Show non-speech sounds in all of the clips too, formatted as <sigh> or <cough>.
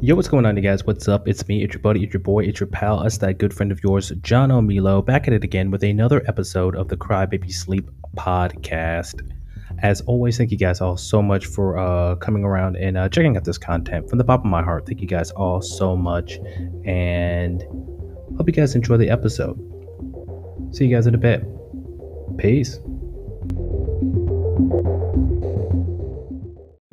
Yo, what's going on, you guys? What's up? It's me, it's your buddy, it's your boy, it's your pal, us that good friend of yours, John O'Milo, back at it again with another episode of the Cry Baby Sleep podcast. As always, thank you guys all so much for uh, coming around and uh, checking out this content from the bottom of my heart. Thank you guys all so much, and hope you guys enjoy the episode. See you guys in a bit. Peace.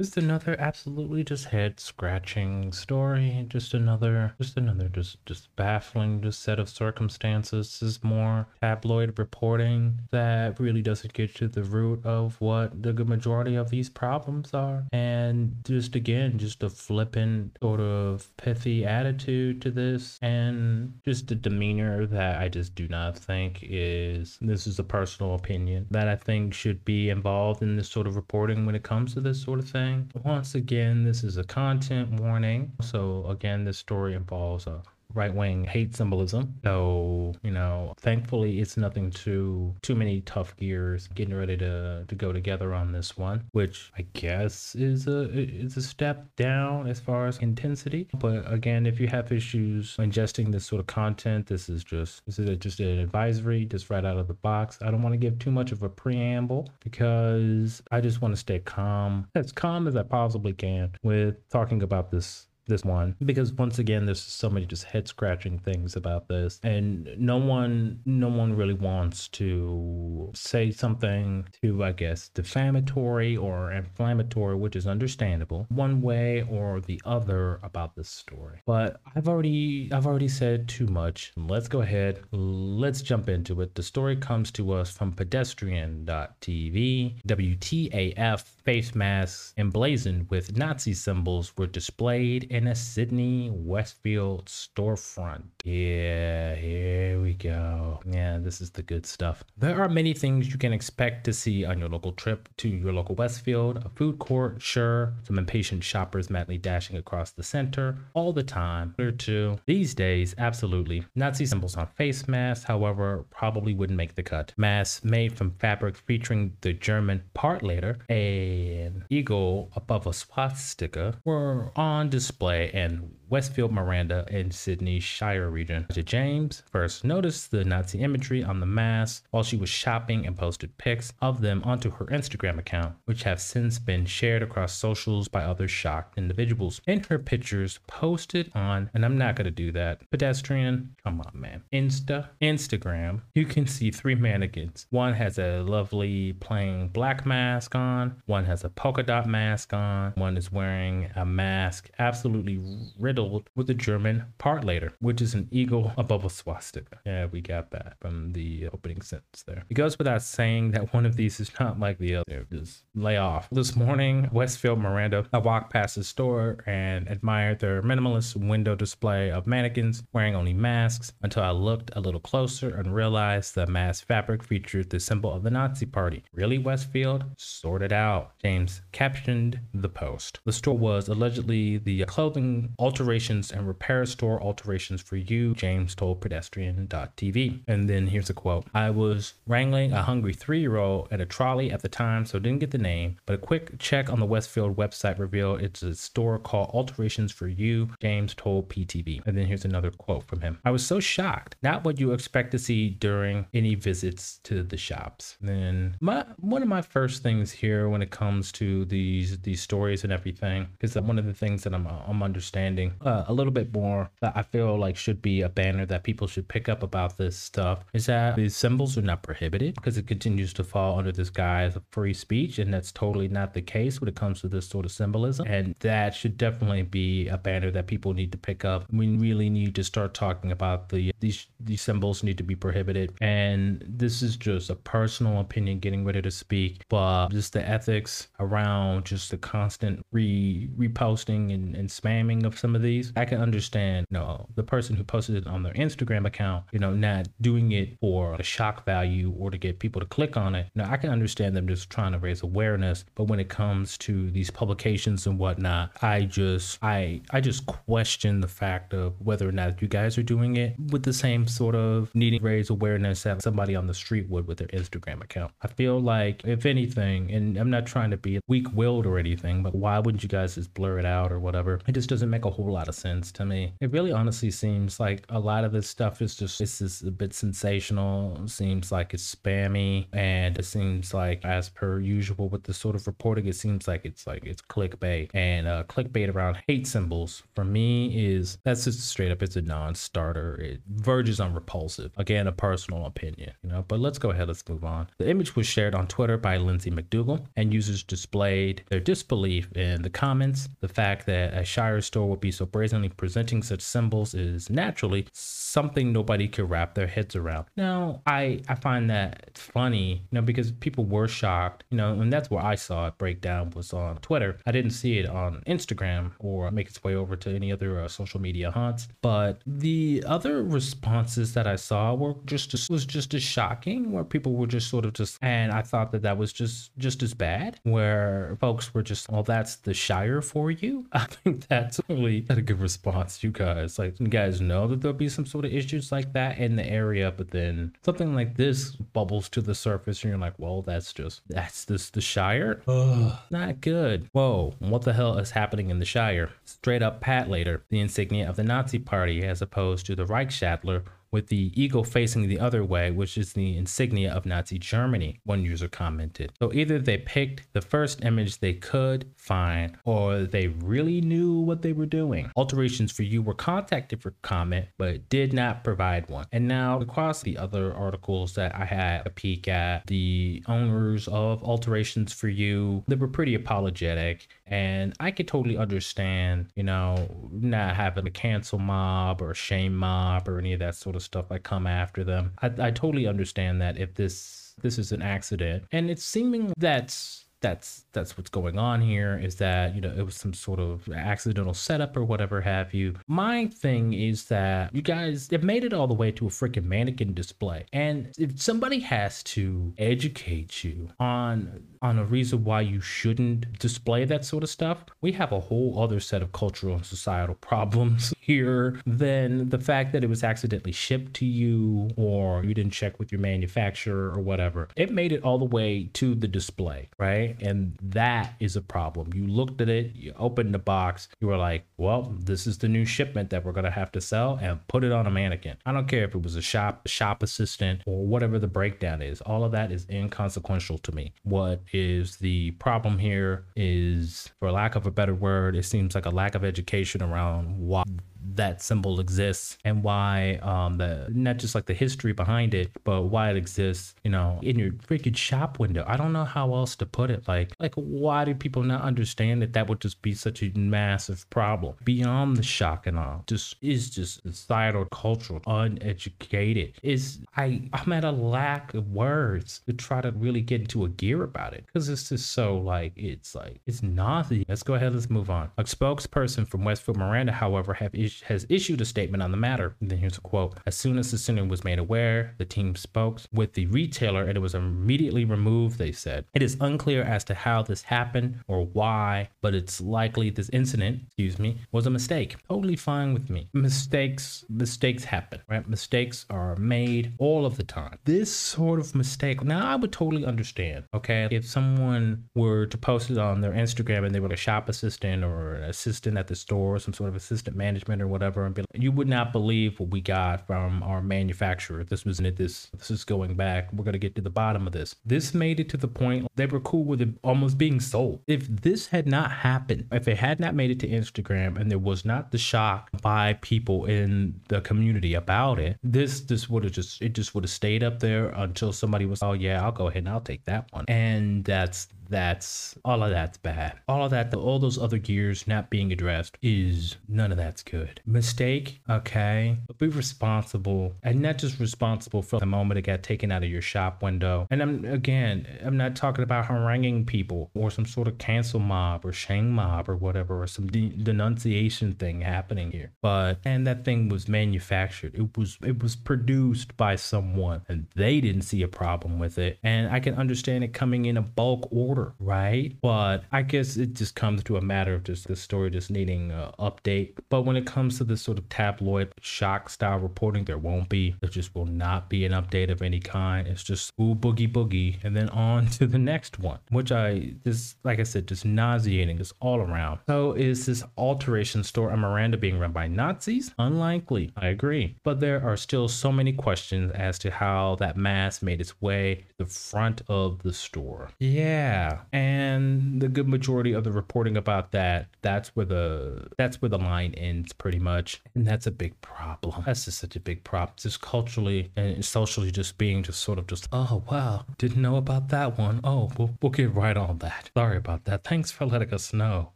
Just another absolutely just head scratching story. Just another, just another, just just baffling just set of circumstances. This is more tabloid reporting that really doesn't get to the root of what the good majority of these problems are. And just again, just a flippant sort of pithy attitude to this, and just a demeanor that I just do not think is. This is a personal opinion that I think should be involved in this sort of reporting when it comes to this sort of thing. Once again, this is a content warning. So, again, this story involves a right wing hate symbolism. So, you know, thankfully it's nothing too too many tough gears getting ready to to go together on this one, which I guess is a is a step down as far as intensity. But again, if you have issues ingesting this sort of content, this is just this is just an advisory, just right out of the box. I don't want to give too much of a preamble because I just want to stay calm, as calm as I possibly can with talking about this this one because once again there's so many just head scratching things about this and no one no one really wants to say something to i guess defamatory or inflammatory which is understandable one way or the other about this story. But i've already i've already said too much. Let's go ahead. Let's jump into it. The story comes to us from pedestrian.tv wtaf face masks emblazoned with nazi symbols were displayed in a Sydney Westfield storefront. Yeah, here we go. Yeah, this is the good stuff. There are many things you can expect to see on your local trip to your local Westfield. A food court, sure. Some impatient shoppers madly dashing across the center all the time. Or two. These days, absolutely. Nazi symbols on face masks, however, probably wouldn't make the cut. Masks made from fabric featuring the German Parteiadler, an eagle above a swastika, were on display and Westfield Miranda and Sydney Shire region. James first noticed the Nazi imagery on the mask while she was shopping and posted pics of them onto her Instagram account, which have since been shared across socials by other shocked individuals. In her pictures posted on, and I'm not gonna do that, pedestrian, come on man, Insta, Instagram, you can see three mannequins. One has a lovely plain black mask on, one has a polka dot mask on, one is wearing a mask absolutely riddled with the German Parteiadler, which is an eagle above a swastika. Yeah, we got that from the opening sentence there. It goes without saying that one of these is not like the other. Just lay off. This morning, Westfield Miranda, I walked past the store and admired their minimalist window display of mannequins wearing only masks until I looked a little closer and realized the mask fabric featured the symbol of the Nazi Party. Really, Westfield? Sort it out. James captioned the post. The store was allegedly the clothing alterations and repair store alterations for you, James told pedestrian.tv. And then here's a quote I was wrangling a hungry three year old at a trolley at the time, so didn't get the name, but a quick check on the Westfield website revealed it's a store called Alterations for You, James told PTV. And then here's another quote from him I was so shocked, not what you expect to see during any visits to the shops. And then my one of my first things here when it comes to these these stories and everything, is that one of the things that I'm I'm understanding uh, a little bit more that I feel like should be a banner that people should pick up about this stuff is that these symbols are not prohibited because it continues to fall under this guise of free speech, and that's totally not the case when it comes to this sort of symbolism. And that should definitely be a banner that people need to pick up. We really need to start talking about the these these symbols need to be prohibited. And this is just a personal opinion getting ready to speak, but just the ethics around just the constant re reposting and, and spamming of some of these. I can understand, you know, the person who posted it on their Instagram account, you know, not doing it for a shock value or to get people to click on it. Now I can understand them just trying to raise awareness, but when it comes to these publications and whatnot, I just I I just question the fact of whether or not you guys are doing it with the same sort of needing to raise awareness that somebody on the street would with their Instagram account. I feel like if anything, and I'm not trying to be weak willed or anything, but why wouldn't you guys just blur it out or whatever? It just doesn't make a whole lot of sense to me. It really honestly seems like a lot of this stuff is just it's just a bit sensational. It seems like it's spammy, and it seems like as per usual with this sort of reporting, it seems like it's like it's clickbait and uh, clickbait around hate symbols for me is that's just straight up it's a non-starter. It verges on repulsive. Again, a personal opinion, you know. But let's go ahead. Let's move on. The image was shared on Twitter by Lindsay McDougal, and users displayed their disbelief in the comments. The fact that a Shire store would be so brazenly presenting such symbols is naturally something nobody could wrap their heads around. Now, I I find that funny, you know, because people were shocked, you know, and that's where I saw it break down was on Twitter. I didn't see it on Instagram or make its way over to any other uh, social media hunts, but the other responses that I saw were just as, was just as shocking, where people were just sort of just, and I thought that that was just just as bad, where folks were just, well, that's the Shire for you. <laughs> I think that's really a good response, you guys. Like, you guys know that there'll be some sort of issues like that in the area, but then something like this bubbles to the surface, and you're like, well, that's just that's this the Shire. Ugh, not good. Whoa, what the hell is happening in the Shire? Straight up Parteiadler, the insignia of the Nazi Party, as opposed to the Reichsadler with the eagle facing the other way, which is the insignia of Nazi Germany, one user commented. So either they picked the first image they could find, or they really knew what they were doing. Alterations for You were contacted for comment, but did not provide one. And now, across the other articles that I had a peek at, the owners of Alterations for You, they were pretty apologetic. And I could totally understand, you know, not having a cancel mob or shame mob or any of that sort of stuff like come after them. I, I totally understand that if this this is an accident and it's seeming that's that's that's what's going on here is that you know it was some sort of accidental setup or whatever have you. My thing is that you guys have made it all the way to a freaking mannequin display. And if somebody has to educate you on on a reason why you shouldn't display that sort of stuff we have a whole other set of cultural and societal <laughs> problems here than the fact that it was accidentally shipped to you or you didn't check with your manufacturer or whatever. It made it all the way to the display right and that is a problem. You looked at it, you opened the box, you were like, well, this is the new shipment that we're going to have to sell and put it on a mannequin. I don't care if it was a shop, shop assistant, or whatever the breakdown is. All of that is inconsequential to me. What is the problem here is, for lack of a better word, it seems like a lack of education around why that symbol exists and why um the not just like the history behind it but why it exists you know in your freaking shop window. I don't know how else to put it. Like like why do people not understand that that would just be such a massive problem? Beyond the shock and all just is just societal cultural uneducated. Is i i'm at a lack of words to try to really get into a gear about it because it's just so like it's like it's naughty let's go ahead let's move on. A spokesperson from westfield miranda however have issued has issued a statement on the matter. And then here's a quote. As soon as the center was made aware, the team spoke with the retailer and it was immediately removed, they said. It is unclear as to how this happened or why, but it's likely this incident, excuse me, was a mistake. Totally fine with me. Mistakes, mistakes happen, right? Mistakes are made all of the time. This sort of mistake, now I would totally understand, okay? If someone were to post it on their Instagram and they were a shop assistant or an assistant at the store, some sort of assistant management or whatever and be like, you would not believe what we got from our manufacturer. This wasn't it. This this is going back. We're gonna get to the bottom of this. This made it to the point they were cool with it almost being sold. If this had not happened, if it had not made it to Instagram and there was not the shock by people in the community about it, this this would have just it just would have stayed up there until somebody was, oh yeah, I'll go ahead and I'll take that one. And that's that's all of that's bad. All of that, all those other gears not being addressed is none of that's good. Mistake, okay, but be responsible and not just responsible for the moment it got taken out of your shop window. And I'm again, I'm not talking about haranguing people or some sort of cancel mob or shame mob or whatever or some de- denunciation thing happening here. But and that thing was manufactured. It was it was produced by someone and they didn't see a problem with it. And I can understand it coming in a bulk order right? But I guess it just comes to a matter of just the story just needing an update. But when it comes to this sort of tabloid shock style reporting, there won't be. There just will not be an update of any kind. It's just ooh boogie boogie, and then <laughs> on to the next one, which I just like I said, just nauseating, just all around. So is this alteration store in Miranda being run by Nazis? Unlikely. I agree. But there are still so many questions as to how that mask made its way to the front of the store. Yeah. And the good majority of the reporting about that, that's where the that's where the line ends pretty much. And that's a big problem. That's just such a big problem. Just culturally and socially just being just sort of just, oh wow, didn't know about that one. Oh, we'll, we'll get right on that. Sorry about that. Thanks for letting us know.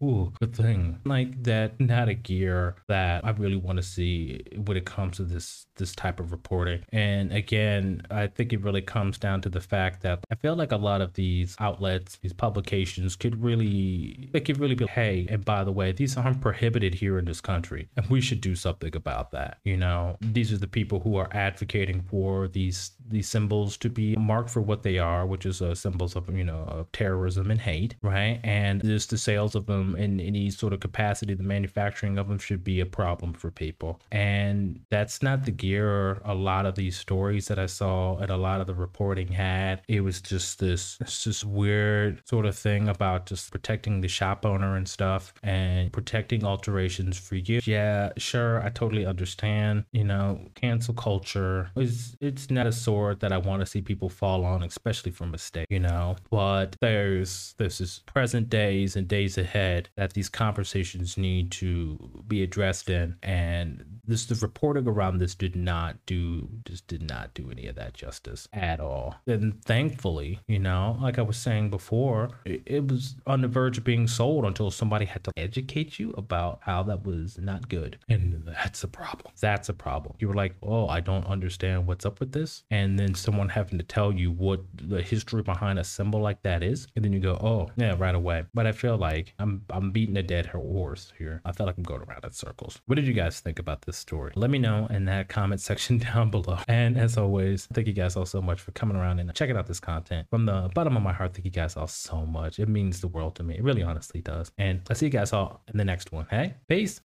Ooh, good thing. Like that, not a gear that I really want to see when it comes to this this type of reporting. And again, I think it really comes down to the fact that I feel like a lot of these outlets, these publications could really they could really be, hey, and by the way, these aren't prohibited here in this country. And we should do something about that. You know, these are the people who are advocating for these these symbols to be marked for what they are, which is uh, symbols of you know of terrorism and hate, right? And just the sales of them in any sort of capacity, the manufacturing of them should be a problem for people. And that's not the gear a lot of these stories that I saw and a lot of the reporting had. It was just this it's just weird sort of thing about just protecting the shop owner and stuff and protecting alterations for you. Yeah, sure, I totally understand. You know, cancel culture is it's not a sword that I want to see people fall on, especially for mistake, you know. But there's this is present days and days ahead that these conversations need to be addressed in and this the reporting around this did not do just did not do any of that justice at all. And thankfully you know like i was saying before it, it was on the verge of being sold until somebody had to educate you about how that was not good. And that's a problem. That's a problem. You were like oh i don't understand what's up with this. And then someone having to tell you what the history behind a symbol like that is. And then you go oh yeah right away. But i feel like i'm i'm beating a dead horse here. I feel like i'm going around in circles. What did you guys think about this story. Let me know in that comment <laughs> section down below. And as always, thank you guys all so much for coming around and checking out this content. From the bottom of my heart, thank you guys all so much. It means the world to me. It really honestly does. And I'll see you guys all in the next one. Hey, peace.